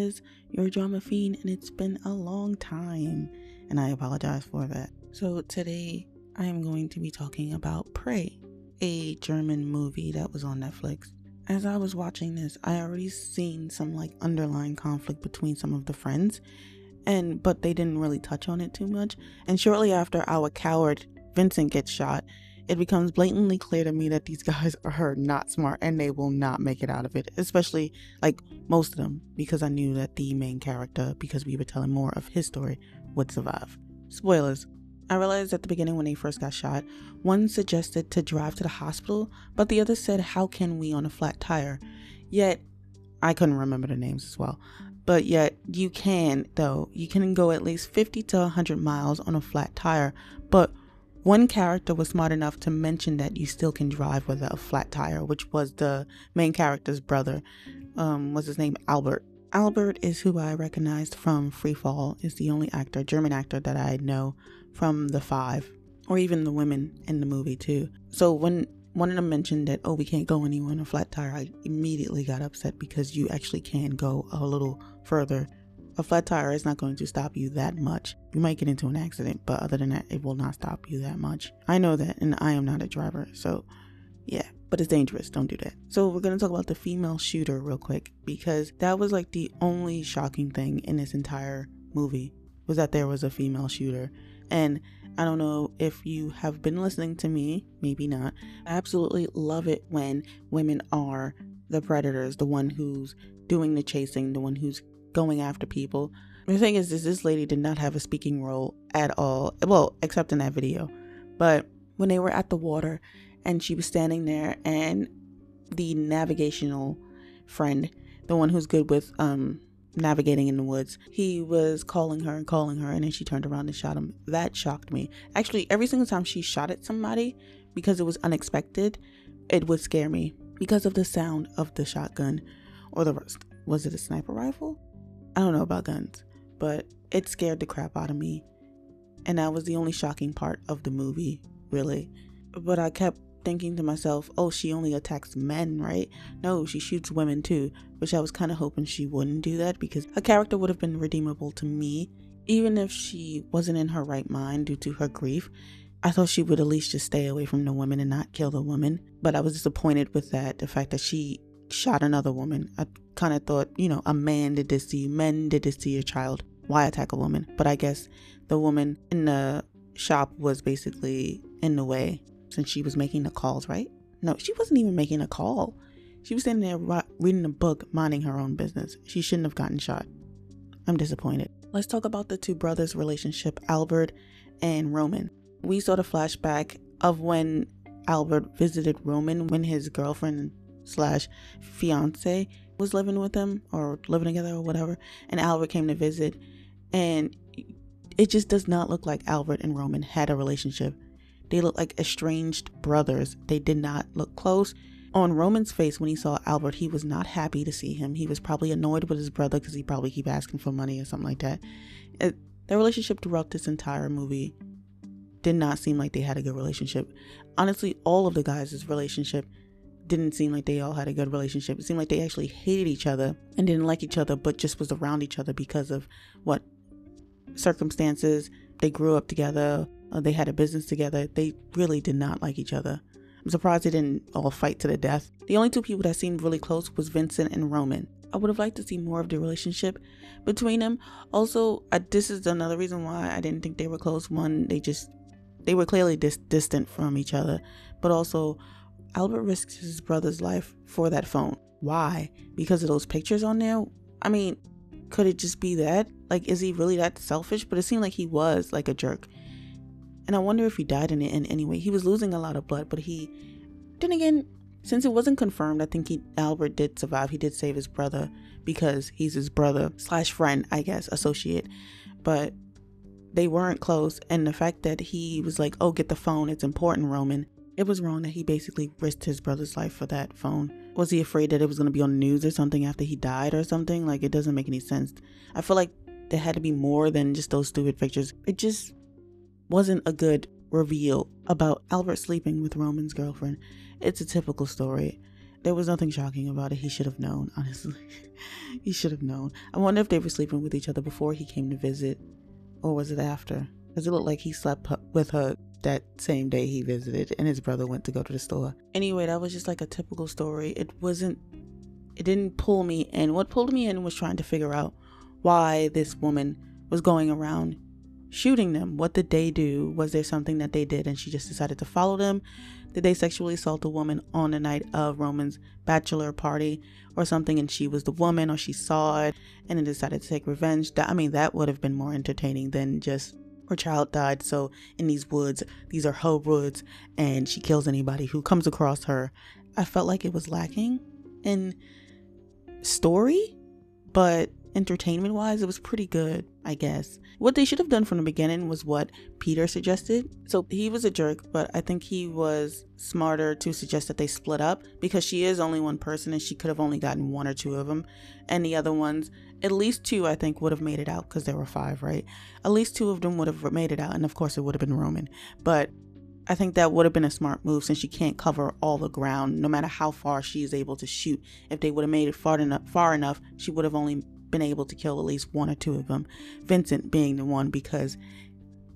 is your drama fiend, and it's been a long time, and I apologize for that. So, today I am going to be talking about Prey, a German movie that was on Netflix. As I was watching this, I already seen some like underlying conflict between some of the friends, and but they didn't really touch on it too much. And shortly after our coward Vincent gets shot, it becomes blatantly clear to me that these guys are not smart and they will not make it out of it, especially like most of them, because I knew that the main character, because we were telling more of his story, would survive. Spoilers. I realized at the beginning when they first got shot, one suggested to drive to the hospital, but the other said, How can we on a flat tire? Yet, I couldn't remember the names as well. But yet, you can, though. You can go at least 50 to 100 miles on a flat tire, but one character was smart enough to mention that you still can drive with a flat tire, which was the main character's brother. Um, was his name Albert? Albert is who I recognized from Free Fall. Is the only actor, German actor that I know from the Five, or even the women in the movie too. So when one of them mentioned that, oh, we can't go anywhere on a flat tire, I immediately got upset because you actually can go a little further a flat tire is not going to stop you that much. You might get into an accident, but other than that, it will not stop you that much. I know that, and I am not a driver, so yeah, but it's dangerous. Don't do that. So, we're going to talk about the female shooter real quick because that was like the only shocking thing in this entire movie was that there was a female shooter. And I don't know if you have been listening to me, maybe not. I absolutely love it when women are the predators, the one who's doing the chasing, the one who's going after people. The thing is, is this lady did not have a speaking role at all. Well, except in that video. But when they were at the water and she was standing there and the navigational friend, the one who's good with um navigating in the woods, he was calling her and calling her and then she turned around and shot him. That shocked me. Actually, every single time she shot at somebody because it was unexpected, it would scare me because of the sound of the shotgun or the was it a sniper rifle? I don't know about guns, but it scared the crap out of me. And that was the only shocking part of the movie, really. But I kept thinking to myself, oh, she only attacks men, right? No, she shoots women too, which I was kind of hoping she wouldn't do that because a character would have been redeemable to me, even if she wasn't in her right mind due to her grief. I thought she would at least just stay away from the women and not kill the woman, but I was disappointed with that. The fact that she shot another woman. I kind of thought, you know, a man did this to you, men did this to your child. Why attack a woman? But I guess the woman in the shop was basically in the way since she was making the calls, right? No, she wasn't even making a call. She was sitting there reading a book, minding her own business. She shouldn't have gotten shot. I'm disappointed. Let's talk about the two brothers' relationship, Albert and Roman. We saw the flashback of when Albert visited Roman when his girlfriend slash fiance was living with him or living together or whatever, and Albert came to visit, and it just does not look like Albert and Roman had a relationship. They look like estranged brothers. They did not look close. On Roman's face when he saw Albert, he was not happy to see him. He was probably annoyed with his brother because he probably keep asking for money or something like that. It, their relationship throughout this entire movie did not seem like they had a good relationship. Honestly, all of the guys' relationship didn't seem like they all had a good relationship. It seemed like they actually hated each other and didn't like each other, but just was around each other because of what circumstances. They grew up together, uh, they had a business together. They really did not like each other. I'm surprised they didn't all fight to the death. The only two people that seemed really close was Vincent and Roman. I would have liked to see more of the relationship between them. Also, I, this is another reason why I didn't think they were close. One, they just they were clearly dis- distant from each other, but also Albert risks his brother's life for that phone. Why? Because of those pictures on there? I mean, could it just be that? Like, is he really that selfish? But it seemed like he was like a jerk. And I wonder if he died in it in any way. He was losing a lot of blood, but he. Then again, since it wasn't confirmed, I think he Albert did survive. He did save his brother because he's his brother slash friend, I guess, associate. But they weren't close, and the fact that he was like, "Oh, get the phone. It's important, Roman." It was wrong that he basically risked his brother's life for that phone. Was he afraid that it was going to be on the news or something after he died or something? Like, it doesn't make any sense. I feel like there had to be more than just those stupid pictures. It just wasn't a good reveal about Albert sleeping with Roman's girlfriend. It's a typical story. There was nothing shocking about it. He should have known, honestly. he should have known. I wonder if they were sleeping with each other before he came to visit, or was it after? Because it looked like he slept with her that same day he visited, and his brother went to go to the store. Anyway, that was just like a typical story. It wasn't, it didn't pull me in. What pulled me in was trying to figure out why this woman was going around shooting them. What did they do? Was there something that they did and she just decided to follow them? Did they sexually assault a woman on the night of Roman's bachelor party or something and she was the woman or she saw it and then decided to take revenge? I mean, that would have been more entertaining than just her child died. So in these woods, these are her woods, and she kills anybody who comes across her. I felt like it was lacking in story, but entertainment wise, it was pretty good, I guess. What they should have done from the beginning was what Peter suggested. So he was a jerk, but I think he was smarter to suggest that they split up because she is only one person and she could have only gotten one or two of them. And the other ones, at least two, I think, would have made it out because there were five, right? At least two of them would have made it out. And of course, it would have been Roman. But I think that would have been a smart move since she can't cover all the ground, no matter how far she is able to shoot. If they would have made it far enough, far enough, she would have only been able to kill at least one or two of them. Vincent being the one because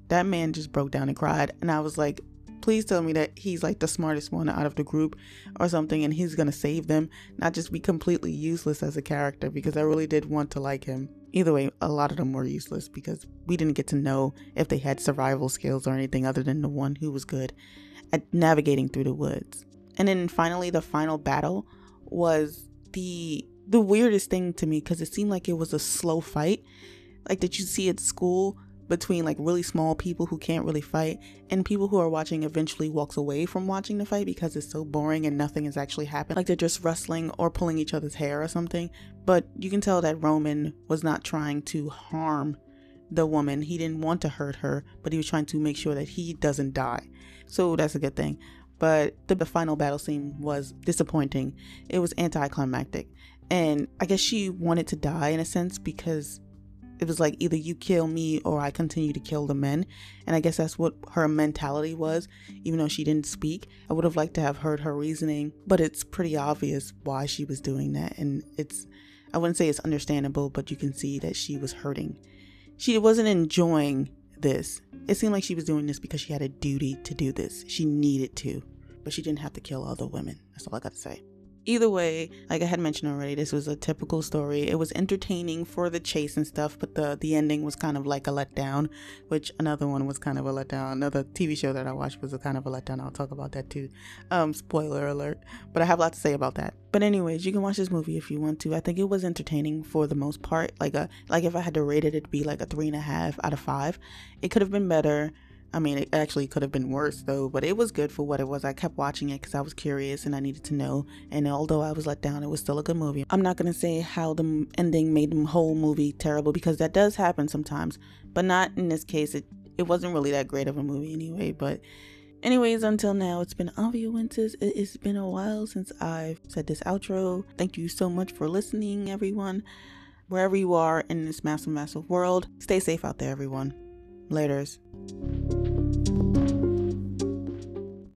that man just broke down and cried. And I was like, please tell me that he's like the smartest one out of the group or something and he's to save them, not just be completely useless as a character because I really did want to like him. Either way, a lot of them were useless because we didn't get to know if they had survival skills or anything other than the one who was good at navigating through the woods. And then finally, the final battle was the the weirdest thing to me because it seemed like it was a slow fight. Like that you see at school between like really small people who can't really fight and people who are watching eventually walks away from watching the fight because it's so boring and nothing has actually happened. Like they're just wrestling or pulling each other's hair or something. But you can tell that Roman was not trying to harm the woman. He didn't want to hurt her, but he was trying to make sure that he doesn't die. So that's a good thing. But the, the final battle scene was disappointing. It was anticlimactic. And I guess she wanted to die in a sense because it was like either you kill me or I continue to kill the men. And I guess that's what her mentality was, even though she didn't speak. I would have liked to have heard her reasoning, but it's pretty obvious why she was doing that. And it's, I wouldn't say it's understandable, but you can see that she was hurting. She wasn't enjoying this. It seemed like she was doing this because she had a duty to do this. She needed to, but she didn't have to kill other women. That's all I got to say. Either way, like I had mentioned already, this was a typical story. It was entertaining for the chase and stuff, but the the ending was kind of like a letdown, which another one was kind of a letdown. Another TV show that I watched was a kind of a letdown. I'll talk about that too. Um, spoiler alert. But I have a lot to say about that. But anyways, you can watch this movie if you want to. I think it was entertaining for the most part. Like a like if I had to rate it, it'd be like a three and a half out of five. It could have been better. I mean, it actually could have been worse though, but it was good for what it was. I kept watching it because I was curious and I needed to know. And although I was let down, it was still a good movie. I'm not going to say how the ending made the whole movie terrible because that does happen sometimes, but not in this case. It, it wasn't really that great of a movie anyway. But, anyways, until now, it's been Avia Winters. It's been a while since I've said this outro. Thank you so much for listening, everyone. Wherever you are in this massive, massive world, stay safe out there, everyone. Laters.